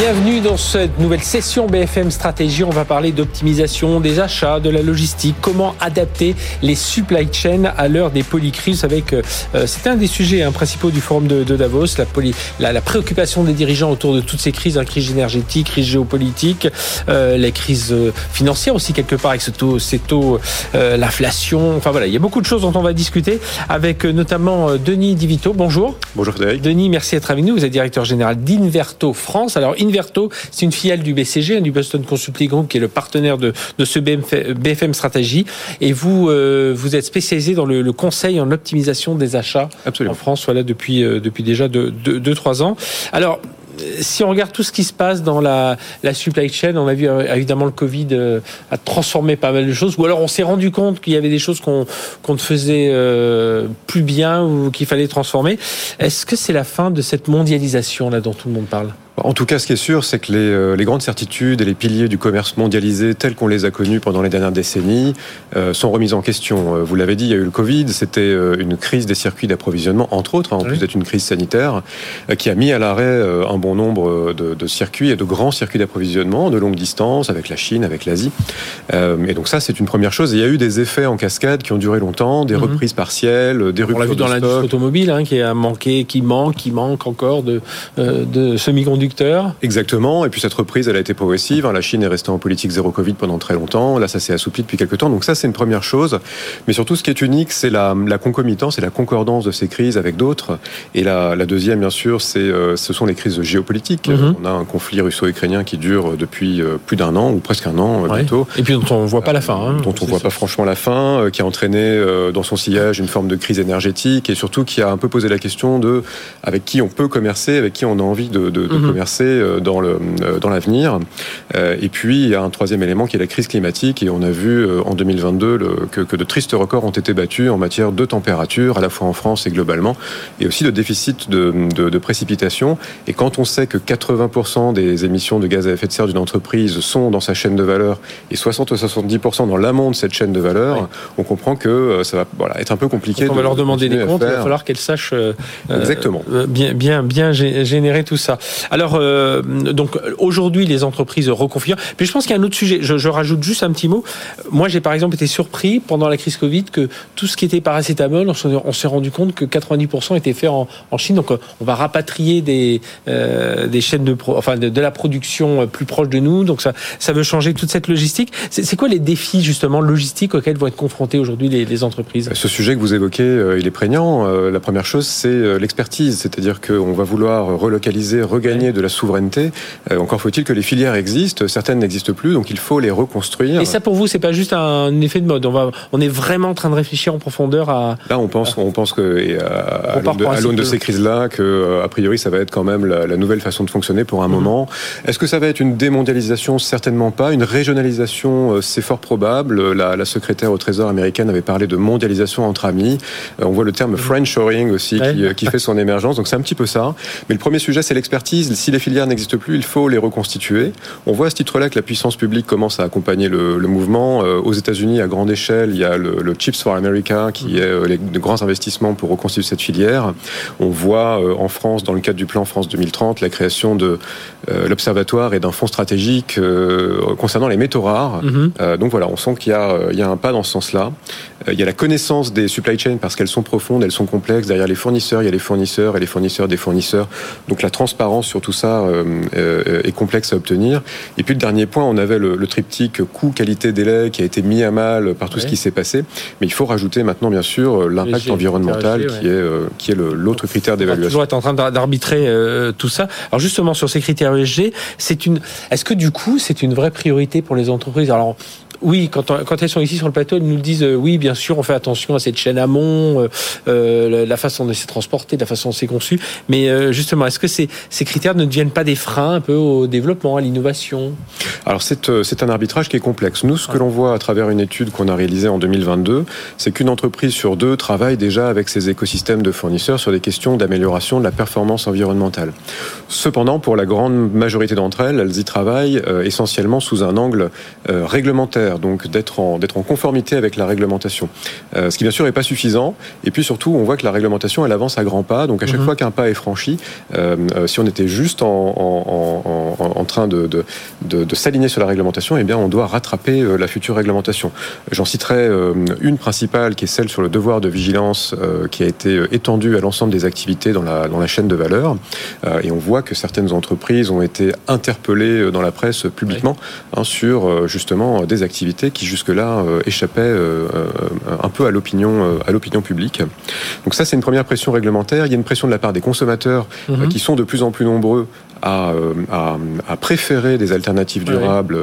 Bienvenue dans cette nouvelle session BFM Stratégie. On va parler d'optimisation des achats, de la logistique, comment adapter les supply chains à l'heure des polycrises. Avec, euh, c'est un des sujets hein, principaux du forum de, Davos, la, poly, la, préoccupation des dirigeants autour de toutes ces crises, hein, crise énergétique, crise géopolitique, euh, les crises euh, financières aussi quelque part avec ce taux, ces taux, euh, l'inflation. Enfin voilà, il y a beaucoup de choses dont on va discuter avec euh, notamment Denis Divito. Bonjour. Bonjour Frédéric. Denis, merci d'être avec nous. Vous êtes directeur général d'Inverto France. Alors Inverto, c'est une filiale du BCG, hein, du Boston Consulting Group, qui est le partenaire de, de ce BFM Stratégie. Et vous, euh, vous êtes spécialisé dans le, le conseil en optimisation des achats Absolument. en France, voilà, depuis, euh, depuis déjà 2-3 deux, deux, trois ans. Alors, si on regarde tout ce qui se passe dans la, la supply chain, on a vu euh, évidemment le Covid a transformé pas mal de choses, ou alors on s'est rendu compte qu'il y avait des choses qu'on ne faisait euh, plus bien ou qu'il fallait transformer. Est-ce que c'est la fin de cette mondialisation là dont tout le monde parle? En tout cas, ce qui est sûr, c'est que les, les, grandes certitudes et les piliers du commerce mondialisé, tels qu'on les a connus pendant les dernières décennies, euh, sont remis en question. Vous l'avez dit, il y a eu le Covid, c'était une crise des circuits d'approvisionnement, entre autres, hein, en oui. plus d'être une crise sanitaire, qui a mis à l'arrêt un bon nombre de, de, circuits et de grands circuits d'approvisionnement de longue distance avec la Chine, avec l'Asie. Euh, et donc ça, c'est une première chose. Et il y a eu des effets en cascade qui ont duré longtemps, des mm -hmm. reprises partielles, des ruptures. On l'a vu dans l'industrie automobile, hein, qui a manqué, qui manque, qui manque encore de, euh, de semi-conducteurs. Exactement. Et puis cette reprise, elle a été progressive. La Chine est restée en politique zéro Covid pendant très longtemps. Là, ça s'est assoupli depuis quelques temps. Donc ça, c'est une première chose. Mais surtout, ce qui est unique, c'est la, la, concomitance et la concordance de ces crises avec d'autres. Et la, la, deuxième, bien sûr, c'est euh, ce sont les crises géopolitiques. Mm -hmm. On a un conflit russo-ukrainien qui dure depuis plus d'un an ou presque un an ouais. bientôt. Et puis dont on ne voit pas la fin. Hein. Dont on ne voit pas franchement la fin, qui a entraîné dans son sillage une forme de crise énergétique et surtout qui a un peu posé la question de avec qui on peut commercer, avec qui on a envie de, de, de mm -hmm. Commercer dans le dans l'avenir. Et puis il y a un troisième élément qui est la crise climatique et on a vu en 2022 le, que, que de tristes records ont été battus en matière de température, à la fois en France et globalement, et aussi de déficit de, de, de précipitation. Et quand on sait que 80% des émissions de gaz à effet de serre d'une entreprise sont dans sa chaîne de valeur et 60 ou 70% dans l'amont de cette chaîne de valeur, oui. on comprend que ça va voilà, être un peu compliqué. On va leur demander des comptes, il va falloir qu'elles sachent euh, Exactement. Euh, bien, bien, bien générer tout ça. Alors, euh, donc aujourd'hui, les entreprises reconfigurent. Puis je pense qu'il y a un autre sujet. Je, rajoute juste un petit mot. Moi, j'ai par exemple été surpris pendant la crise Covid que tout ce qui était paracétamol, on s'est rendu compte que 90% était fait en, Chine. Donc on va rapatrier des, des chaînes de, la production plus proche de nous. Donc ça, veut changer toute cette logistique. C'est quoi les défis justement logistiques auxquels vont être confrontés aujourd'hui les, entreprises? Ce sujet que vous évoquez, euh, il est prégnant. Euh, la première chose, c'est euh, l'expertise, c'est-à-dire qu'on va vouloir relocaliser, regagner de la souveraineté. encore faut-il que les filières existent. Certaines n'existent plus, donc il faut les reconstruire. Et ça, pour vous, c'est pas juste un effet de mode. On va, on est vraiment en train de réfléchir en profondeur à. Là, on pense, on pense que et à, à l'aune de, de, ces crises-là, que a priori, ça va être quand même la, la nouvelle façon de fonctionner pour un mmh. moment. Est-ce que ça va être une démondialisation? Certainement pas. Une régionalisation, c'est fort probable. La, la, secrétaire au Trésor américaine avait parlé de mondialisation entre amis. On voit le terme French-shoring aussi ouais. qui, qui, fait son émergence. Donc c'est un petit peu ça. Mais le premier sujet, c'est l'expertise. Si les filières n'existent plus, il faut les reconstituer. On voit à ce titre-là que la puissance publique commence à accompagner le, le mouvement. Aux États-Unis, à grande échelle, il y a le, le Chips for America qui est les, de grands investissements pour reconstituer cette filière. On voit en France, dans le cadre du plan France 2030, la création de euh, l'Observatoire et d'un fonds stratégique euh, concernant les métaux rares. Mm -hmm. euh, donc voilà, on sent qu'il y, y, a un pas dans ce sens-là. il y a la connaissance des supply chains parce qu'elles sont profondes, elles sont complexes. Derrière les fournisseurs, il y a les fournisseurs et les fournisseurs des fournisseurs. Donc la transparence sur tout ça est complexe à obtenir. Et puis le dernier point, on avait le, le triptyque coût, qualité, délai qui a été mis à mal par tout ouais. ce qui s'est passé. Mais il faut rajouter maintenant, bien sûr, l'impact environnemental qui, ouais. est, qui est l'autre critère d'évaluation. toujours être en train d'arbitrer euh, tout ça. Alors justement, sur ces critères ESG, c'est une. Est-ce que du coup, c'est une vraie priorité pour les entreprises? Alors, oui, quand, on, quand, elles sont ici sur le plateau, elles nous disent euh, oui, bien sûr, on fait attention à cette chaîne amont, euh, euh, la façon dont c'est transporté, la façon dont c'est conçu. Mais euh, justement, est-ce que ces, ces, critères ne deviennent pas des freins un peu au développement, à l'innovation? Alors c'est un arbitrage qui est complexe. Nous, ce que l'on voit à travers une étude qu'on a réalisée en 2022, c'est qu'une entreprise sur deux travaille déjà avec ses écosystèmes de fournisseurs sur des questions d'amélioration de la performance environnementale. Cependant, pour la grande majorité d'entre elles, elles y travaillent essentiellement sous un angle réglementaire donc d'être en, d'être en conformité avec la réglementation. ce qui bien sûr n'est pas suffisant. Et puis surtout, on voit que la réglementation, elle avance à grands pas. Donc à chaque mhm. fois qu'un pas est franchi, si on était juste en, en, train de, de, de, s'aligner sur la réglementation, eh bien on doit rattraper la future réglementation. J'en citerai une principale qui est celle sur le devoir de vigilance qui a été étendue à l'ensemble des activités dans la, dans la chaîne de valeur. et on voit que certaines entreprises ont été interpellées dans la presse publiquement hein, sur euh, justement des activités qui jusque-là euh, échappaient euh, un peu à l'opinion à l'opinion publique. Donc ça, c'est une première pression réglementaire. Il y a une pression de la part des consommateurs mhm. qui sont de plus en plus nombreux à, à, préférer des alternatives durables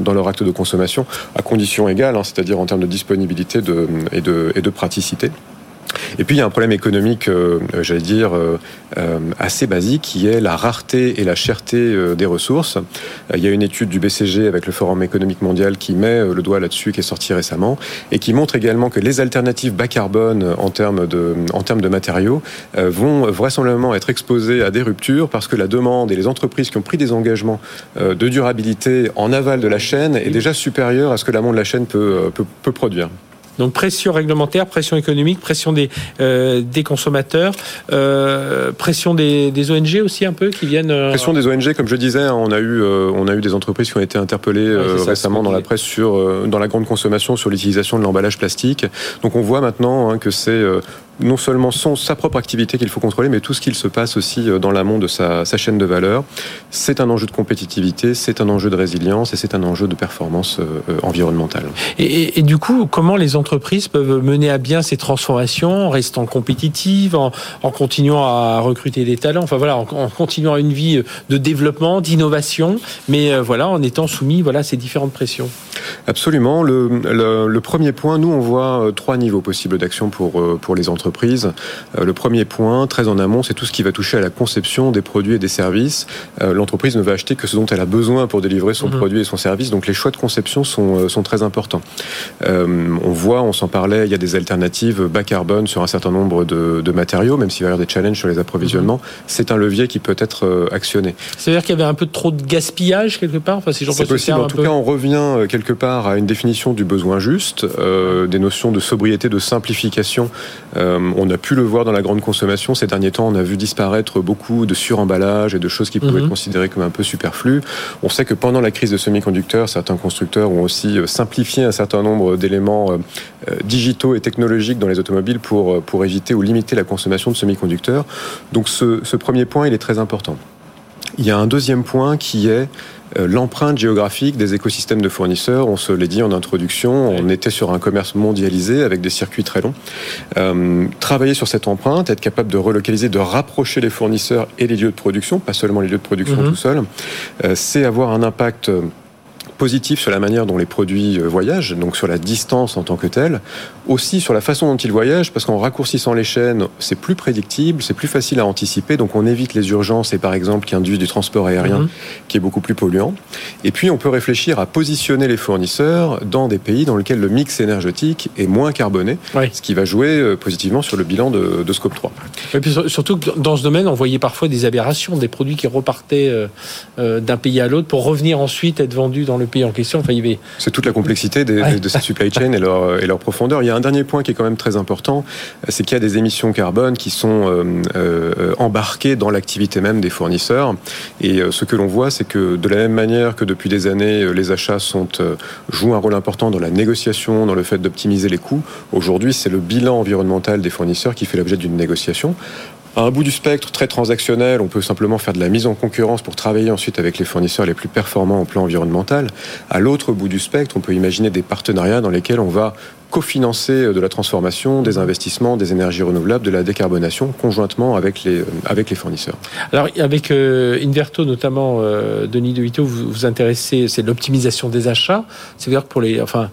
dans leur acte de consommation à conditions égales, hein, c'est-à-dire en termes de disponibilité de, et, de, et de praticité. Et puis il y a un problème économique, euh, j'allais dire, euh, euh, assez basique, qui est la rareté et la cherté des ressources. Il y a une étude du BCG avec le Forum économique mondial qui met le doigt là-dessus, qui est sortie récemment, et qui montre également que les alternatives bas carbone en termes de, matériaux vont vraisemblablement être exposées à des ruptures parce que la demande et les entreprises qui ont pris des engagements de durabilité en aval de la chaîne est déjà supérieure à ce que l'amont de la chaîne peut produire. Donc pression réglementaire, pression économique, pression des, euh, des consommateurs, euh, pression des, des, ONG aussi un peu qui viennent. Euh, pression des ONG, comme je disais, hein, on a eu on a eu des entreprises qui ont été interpellées récemment dans la presse sur dans la grande consommation sur l'utilisation de l'emballage plastique. Donc on voit maintenant hein, que c'est non seulement son, sa propre activité qu'il faut contrôler, mais tout ce qu'il se passe aussi euh, dans l'amont de sa, chaîne de valeur. C'est un enjeu de compétitivité, c'est un enjeu de résilience et c'est un enjeu de performance euh, euh, environnementale. Et, du coup, comment les entreprises peuvent mener à bien ces transformations en restant compétitives, en, continuant à recruter des talents, enfin voilà, en, continuant une vie de développement, d'innovation, mais voilà, en étant soumis voilà, à ces différentes pressions Absolument. Le, le, premier point, nous, on voit trois niveaux possibles d'action pour, pour les entreprises euh, le premier point, très en amont, c'est tout ce qui va toucher à la conception des produits et des services. Euh, l'entreprise ne va acheter que ce dont elle a besoin pour délivrer son mhm. produit et son service, donc les choix de conception sont, euh, sont très importants. on voit, on s'en parlait, il y a des alternatives bas carbone sur un certain nombre de, matériaux, même s'il va y avoir des challenges sur les approvisionnements. Mhm. C'est un levier qui peut être actionné. C'est-à-dire qu'il y avait un peu trop de gaspillage quelque part? Enfin, si C'est possible. En tout cas, on revient quelque part à une définition du besoin juste, des notions de sobriété, de simplification euh, on a pu le voir dans la grande consommation. Ces derniers temps, on a vu disparaître beaucoup de suremballage et de choses qui pouvaient être mhm. considérées comme un peu superflues. On sait que pendant la crise de semi-conducteurs, certains constructeurs ont aussi euh, simplifié un certain nombre d'éléments euh, digitaux et technologiques dans les automobiles pour, pour éviter ou limiter la consommation de semi-conducteurs. Donc ce, ce premier point, il est très important. Il y a un deuxième point qui est euh, l'empreinte géographique des écosystèmes de fournisseurs. On se l'a dit en introduction, on était sur un commerce mondialisé avec des circuits très longs. Euh, travailler sur cette empreinte, être capable de relocaliser, de rapprocher les fournisseurs et les lieux de production, pas seulement les lieux de production mhm. tout seuls, euh, c'est avoir un impact positif sur la manière dont les produits euh, voyagent, donc sur la distance en tant que telle, aussi sur la façon dont ils voyagent, parce qu'en raccourcissant les chaînes, c'est plus prédictible, c'est plus facile à anticiper, donc on évite les urgences et par exemple qui induisent du transport aérien mhm. qui est beaucoup plus polluant. Et puis on peut réfléchir à positionner les fournisseurs dans des pays dans lesquels le mix énergétique est moins carboné, ce qui va jouer euh, positivement sur le bilan de, Scope 3. Et puis surtout que dans ce domaine, on voyait parfois des aberrations, des produits qui repartaient euh, d'un pays à l'autre pour revenir ensuite être vendus dans le pays en question. C'est toute la complexité de cette supply chain et leur, et leur profondeur. Il y a un dernier point qui est quand même très important, c'est qu'il y a des émissions carbone qui sont euh, euh, embarquées dans l'activité même des fournisseurs. Et euh, ce que l'on voit, c'est que de la même manière que depuis des années, les achats sont, jouent un rôle important dans la négociation, dans le fait d'optimiser les coûts, aujourd'hui, c'est le bilan environnemental des fournisseurs qui fait l'objet d'une négociation. À un bout du spectre très transactionnel, on peut simplement faire de la mise en concurrence pour travailler ensuite avec les fournisseurs les plus performants au plan environnemental. À l'autre bout du spectre, on peut imaginer des partenariats dans lesquels on va cofinancer de la transformation, des investissements, des énergies renouvelables, de la décarbonation conjointement avec les, avec les fournisseurs. Alors avec euh, Inverto notamment, euh, Denis De Vito, vous vous intéressez, c'est l'optimisation des achats. C'est-à-dire pour les, enfin,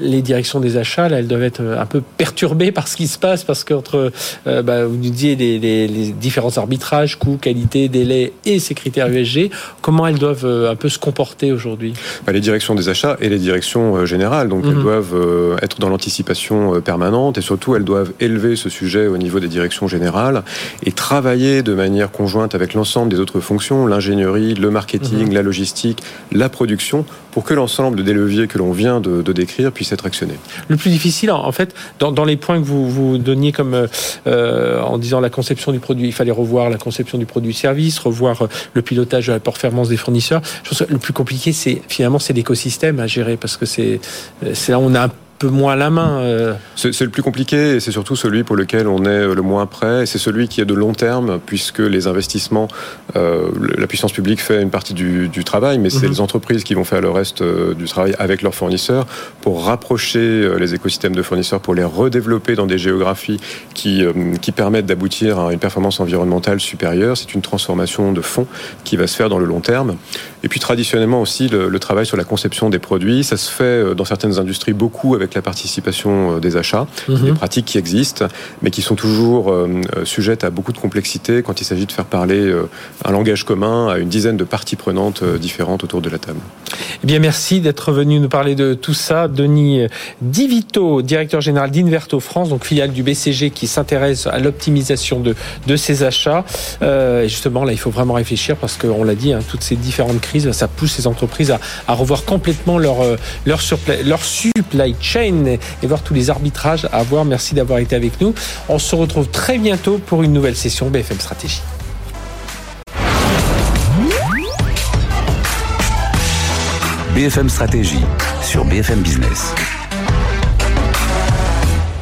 les directions des achats, là, elles doivent être un peu perturbées par ce qui se passe, parce qu'entre, euh, bah, vous nous disiez les, les, différents arbitrages, coût, qualité, délai et ces critères USG, comment elles doivent euh, un peu se comporter aujourd'hui? Bah, Les directions des achats et les directions euh, générales, donc elles mhm. doivent être dans l'anticipation permanente et surtout elles doivent élever ce sujet au niveau des directions générales et travailler de manière conjointe avec l'ensemble des autres fonctions, l'ingénierie, le marketing, mhm. la logistique, la production, pour que l'ensemble des leviers que l'on vient de, de décrire être actionné. Le plus difficile, en fait, dans, les points que vous, vous donniez comme euh, euh, en disant la conception du produit, il fallait revoir la conception du produit-service, revoir euh, le pilotage de la performance des fournisseurs. Je pense que le plus compliqué, c'est finalement c'est l'écosystème à gérer parce que c'est c'est là où on a un peu moins la main. Euh. C'est le plus compliqué et c'est surtout celui pour lequel on est le moins prêt. C'est celui qui est de long terme puisque les investissements, euh, la puissance publique fait une partie du, travail, mais c'est mhm. les entreprises qui vont faire le reste euh, du travail avec leurs fournisseurs pour rapprocher les écosystèmes de fournisseurs, pour les redévelopper dans des géographies qui, qui permettent d'aboutir à une performance environnementale supérieure. C'est une transformation de fond qui va se faire dans le long terme. Et puis traditionnellement aussi le, le travail sur la conception des produits, ça se fait dans certaines industries beaucoup avec la participation euh, des achats, mhm. des pratiques qui existent, mais qui sont toujours euh, euh, sujettes à beaucoup de complexité quand il s'agit de faire parler un langage commun à une dizaine de parties prenantes différentes autour de la table. Eh bien, merci d'être venu nous parler de tout ça. Denis Divito, directeur général d'Inverto France, donc filiale du BCG qui s'intéresse à l'optimisation de, de ses achats. et justement, là, il faut vraiment réfléchir parce qu'on l'a dit, hein, toutes ces différentes crises, ça pousse les entreprises à, revoir complètement leur, leur, leur supply chain et voir tous les arbitrages à avoir. Merci d'avoir été avec nous. On se retrouve très bientôt pour une nouvelle session BFM Stratégie. BFM Stratégie sur BFM Business.